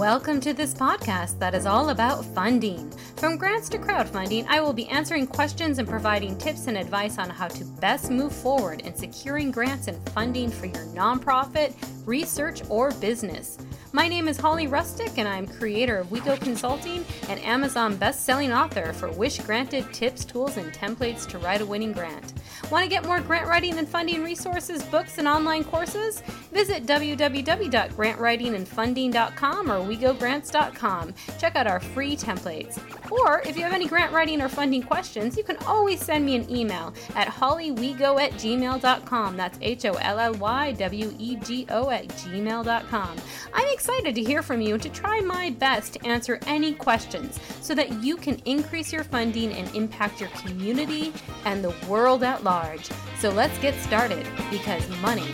Welcome to this podcast that is all about funding. From grants to crowdfunding, I will be answering questions and providing tips and advice on how to best move forward in securing grants and funding for your nonprofit, research, or business. My name is Holly Rustick, and I'm creator of WeGo Consulting and Amazon best-selling author for Wish Granted tips, tools, and templates to write a winning grant. Want to get more grant writing and funding resources, books, and online courses? Visit www.grantwritingandfunding.com or wegogrants.com. Check out our free templates. Or if you have any grant writing or funding questions, you can always send me an email at hollywego at gmail.com. That's H O L L Y W E G O at gmail.com. I'm excited to hear from you and to try my best to answer any questions so that you can increase your funding and impact your community and the world at large. So let's get started because money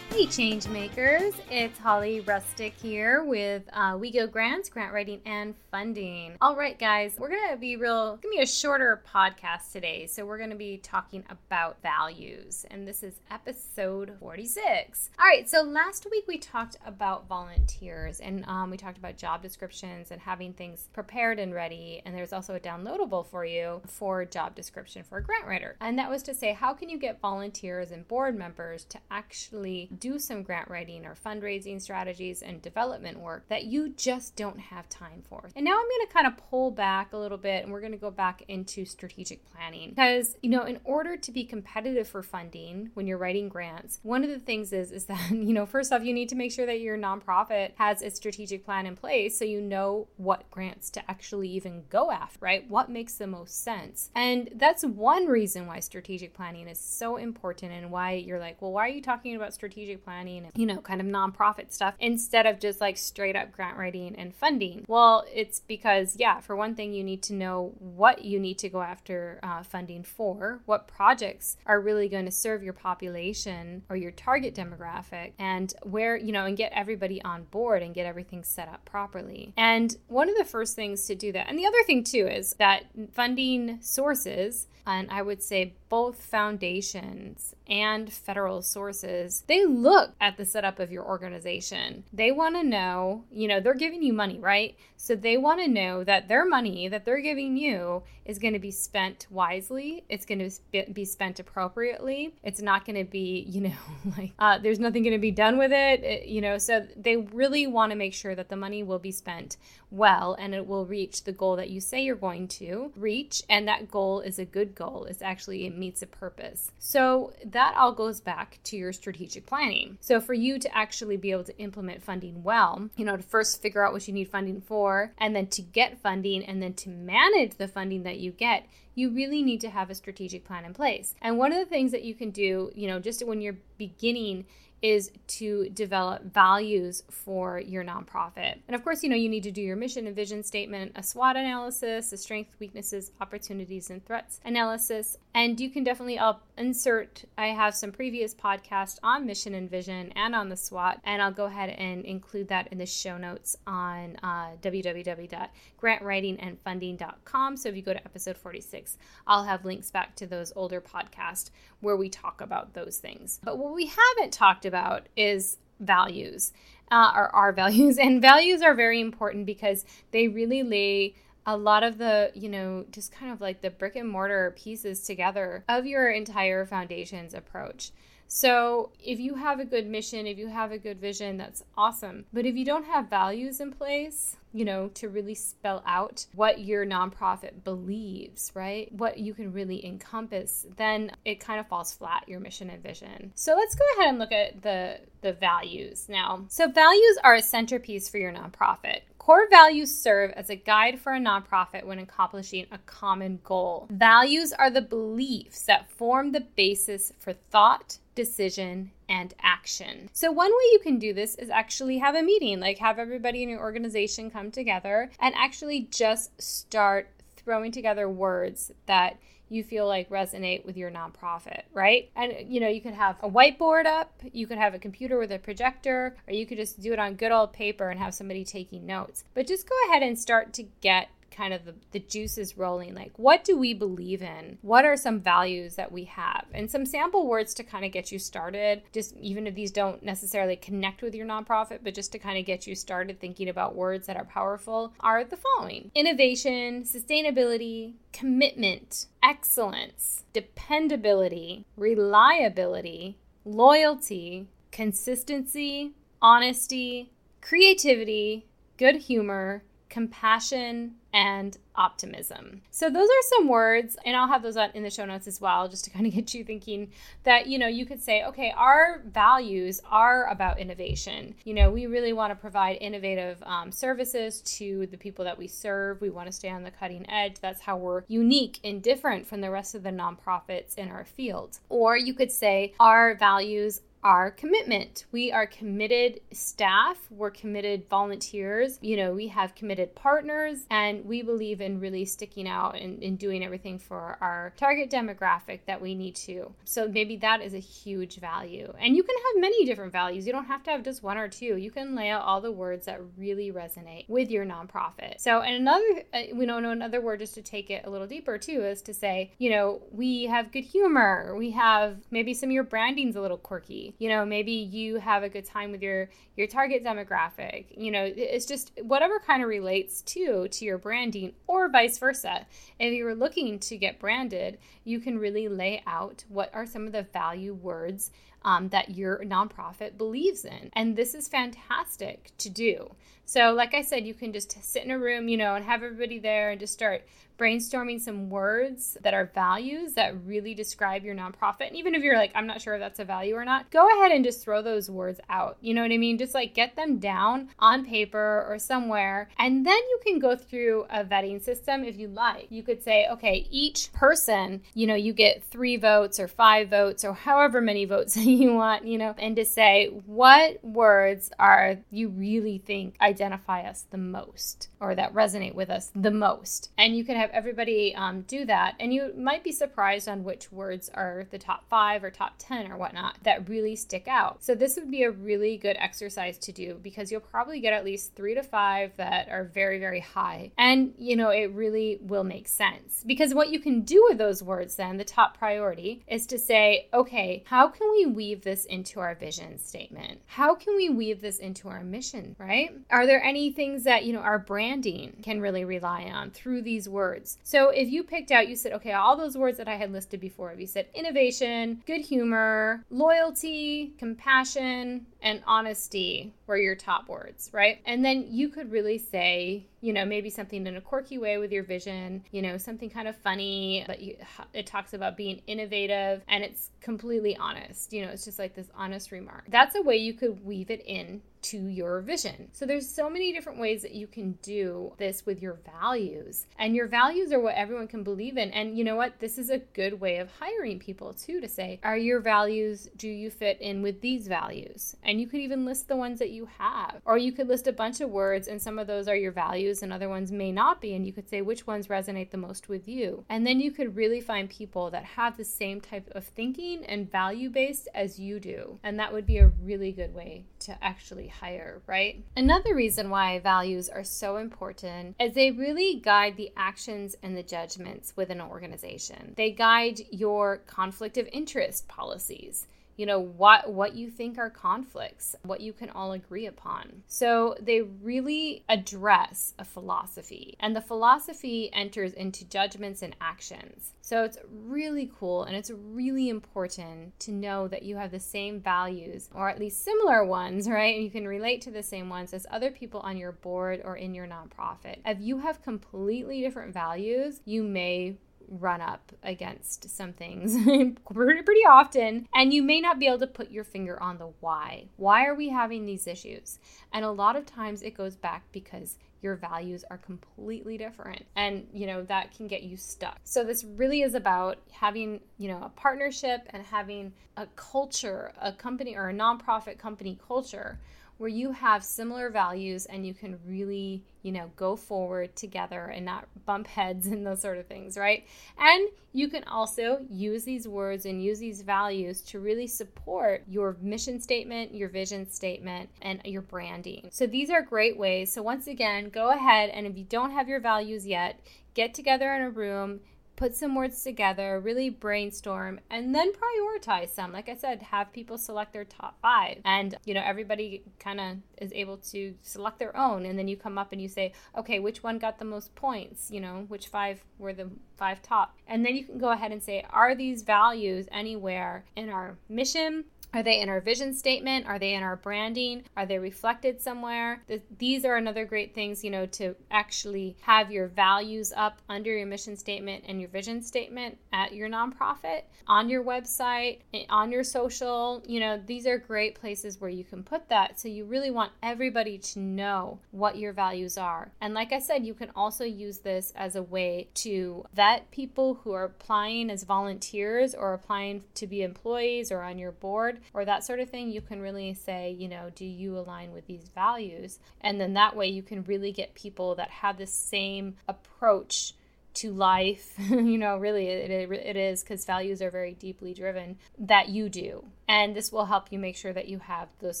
Hey, change makers! It's Holly Rustick here with uh, WeGo Grants, grant writing and funding. All right, guys, we're gonna be real. It's gonna be a shorter podcast today, so we're gonna be talking about values, and this is episode forty-six. All right, so last week we talked about volunteers, and um, we talked about job descriptions and having things prepared and ready. And there's also a downloadable for you for job description for a grant writer, and that was to say how can you get volunteers and board members to actually do some grant writing or fundraising strategies and development work that you just don't have time for. And now I'm going to kind of pull back a little bit and we're going to go back into strategic planning because, you know, in order to be competitive for funding when you're writing grants, one of the things is is that, you know, first off you need to make sure that your nonprofit has a strategic plan in place so you know what grants to actually even go after, right? What makes the most sense. And that's one reason why strategic planning is so important and why you're like, well, why are you talking about strategic strategic planning you know, kind of nonprofit stuff instead of just like straight up grant writing and funding? Well, it's because, yeah, for one thing, you need to know what you need to go after uh, funding for, what projects are really going to serve your population or your target demographic, and where, you know, and get everybody on board and get everything set up properly. And one of the first things to do that, and the other thing too, is that funding sources and I would say both foundations and federal sources, they look at the setup of your organization. They want to know, you know, they're giving you money, right? So they want to know that their money that they're giving you is going to be spent wisely. It's going to be spent appropriately. It's not going to be, you know, like uh, there's nothing going to be done with it, it, you know. So they really want to make sure that the money will be spent well and it will reach the goal that you say you're going to reach. And that goal is a good goal. It's actually, it meets a purpose. So that all goes back to your strategic planning. So for you to actually be able to implement funding well, you know, to first figure out what you need funding for, and then to get funding, and then to manage the funding that you get, you really need to have a strategic plan in place. And one of the things that you can do, you know, just when you're beginning is to develop values for your nonprofit. And of course, you know, you need to do your mission and vision statement, a SWOT analysis, a strengths, weaknesses, opportunities, and threats analysis. And you can definitely I'll insert, I have some previous podcasts on mission and vision and on the SWOT, and I'll go ahead and include that in the show notes on uh, www.grantwritingandfunding.com. So if you go to episode 46, I'll have links back to those older podcasts where we talk about those things. But what we haven't talked about is values, uh, or our values. And values are very important because they really lay a lot of the, you know, just kind of like the brick and mortar pieces together of your entire foundation's approach. So, if you have a good mission, if you have a good vision, that's awesome. But if you don't have values in place, you know, to really spell out what your nonprofit believes, right? What you can really encompass, then it kind of falls flat, your mission and vision. So let's go ahead and look at the, the values now. So values are a centerpiece for your nonprofit. Core values serve as a guide for a nonprofit when accomplishing a common goal. Values are the beliefs that form the basis for thought, decision, and action. So, one way you can do this is actually have a meeting, like have everybody in your organization come together and actually just start throwing together words that you feel like resonate with your nonprofit, right? And you know, you could have a whiteboard up, you could have a computer with a projector, or you could just do it on good old paper and have somebody taking notes. But just go ahead and start to get kind of the, the juices rolling. Like, what do we believe in? What are some values that we have? And some sample words to kind of get you started, just even if these don't necessarily connect with your nonprofit, but just to kind of get you started thinking about words that are powerful, are the following innovation, sustainability, commitment, excellence, dependability, reliability, loyalty, consistency, honesty, creativity, good humor, compassion, and optimism. So those are some words and I'll have those in the show notes as well just to kind of get you thinking that you know you could say okay our values are about innovation. You know we really want to provide innovative um, services to the people that we serve. We want to stay on the cutting edge. That's how we're unique and different from the rest of the nonprofits in our field. Or you could say our values our commitment. We are committed staff, we're committed volunteers, you know, we have committed partners, and we believe in really sticking out and, and, doing everything for our target demographic that we need to. So maybe that is a huge value. And you can have many different values. You don't have to have just one or two. You can lay out all the words that really resonate with your nonprofit. So, and another, uh, we know another word just to take it a little deeper too is to say, you know, we have good humor. We have maybe some of your branding's a little quirky you know maybe you have a good time with your your target demographic you know it's just whatever kind of relates to to your branding or vice versa. If you're looking to get branded you can really lay out what are some of the value words um, that your nonprofit believes in. And this is fantastic to do. So, like I said, you can just sit in a room, you know, and have everybody there and just start brainstorming some words that are values that really describe your nonprofit. And even if you're like, I'm not sure if that's a value or not, go ahead and just throw those words out. You know what I mean? Just like get them down on paper or somewhere. And then you can go through a vetting system if you like. You could say, okay, each person, you know, you get three votes or five votes or however many votes you want, you know, and to say what words are you really think identify us the most or that resonate with us the most. And you can have everybody um, do that. And you might be surprised on which words are the top five or top 10 or whatnot that really stick out. So, this would be a really good exercise to do because you'll probably get at least three to five that are very, very high. And, you know, it really will make sense because what you can do with those words, then, the top priority is to say, okay, how can we weave this into our vision statement? How can we weave this into our mission, right? Are there any things that, you know, our branding can really rely on through these words? So if you picked out, you said, okay, all those words that I had listed before, you said innovation, good humor, loyalty, compassion, and honesty were your top words, right? And then you could really say, you know, maybe something in a quirky way with your vision, you know, something kind of funny, but you, it talks about being innovative and it's completely honest. You know, it's just like this honest remark. That's a way you could weave it in to your vision. So there's so many different ways that you can do this with your values. And your values are what everyone can believe in. And you know what? This is a good way of hiring people too to say, are your values do you fit in with these values? And you could even list the ones that you have. Or you could list a bunch of words and some of those are your values and other ones may not be and you could say which ones resonate the most with you. And then you could really find people that have the same type of thinking and value based as you do. And that would be a really good way to actually hire, right? Another reason why values are so important is they really guide the actions and the judgments within an organization. They guide your conflict of interest policies you know what what you think are conflicts what you can all agree upon. So they really address a philosophy and the philosophy enters into judgments and actions. So it's really cool and it's really important to know that you have the same values or at least similar ones right? And you can relate to the same ones as other people on your board or in your nonprofit. If you have completely different values you may run up against some things pretty, often, and you may not be able to put your finger on the why. Why are we having these issues? And a lot of times it goes back because your values are completely different and you know that can get you stuck so this really is about having you know a partnership and having a culture a company or a nonprofit company culture where you have similar values and you can really, you know, go forward together and not bump heads and those sort of things, right? And you can also use these words and use these values to really support your mission statement, your vision statement, and your branding. So these are great ways. So once again, go ahead and if you don't have your values yet, get together in a room, put some words together, really brainstorm, and then prioritize some. Like I said, have people select their top five. And, you know, everybody kind of is able to select their own. And then you come up and you say, okay, which one got the most points? You know, which five were the five top? And then you can go ahead and say, are these values anywhere in our mission? Are they in our vision statement? Are they in our branding? Are they reflected somewhere? These are another great things, you know, to actually have your values up under your mission statement and your vision statement at your nonprofit, on your website, on your social. You know, these are great places where you can put that. So you really want everybody to know what your values are. And like I said, you can also use this as a way to vet people who are applying as volunteers or applying to be employees or on your board or that sort of thing, you can really say, you know, do you align with these values? And then that way you can really get people that have the same approach to life, you know, really it, it, is because values are very deeply driven that you do. And this will help you make sure that you have those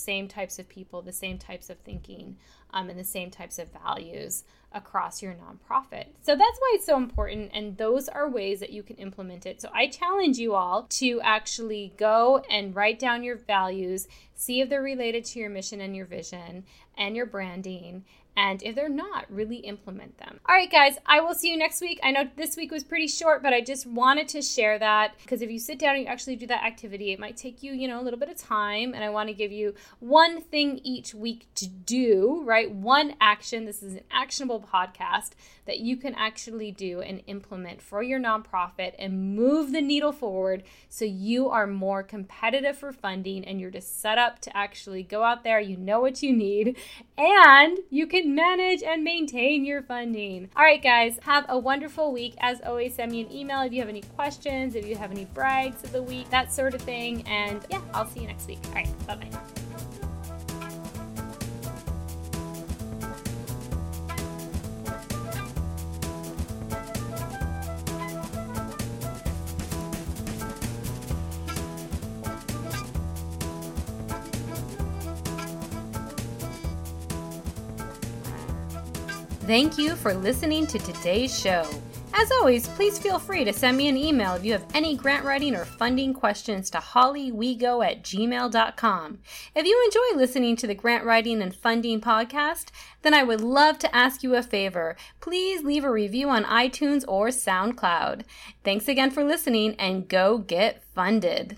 same types of people, the same types of thinking, um, and the same types of values across your nonprofit. So that's why it's so important, and those are ways that you can implement it. So I challenge you all to actually go and write down your values, see if they're related to your mission and your vision and your branding, and if they're not, really implement them. All right, guys, I will see you next week. I know this week was pretty short, but I just wanted to share that because if you sit down and you actually do that activity, it might take you, you know, a little bit of time. And I want to give you one thing each week to do, right? One action. This is an actionable podcast that you can actually do and implement for your nonprofit and move the needle forward so you are more competitive for funding and you're just set up to actually go out there, you know what you need, and you can manage and maintain your funding. All right, guys, have a wonderful week. As always, send me an email if you have any questions, if you have any brags of the week, that sort of thing. And yeah, I'll see you next week. All right, bye bye. Thank you for listening to today's show. As always, please feel free to send me an email if you have any grant writing or funding questions to hollywego at gmail.com. If you enjoy listening to the Grant Writing and Funding podcast, then I would love to ask you a favor. Please leave a review on iTunes or SoundCloud. Thanks again for listening and go get funded.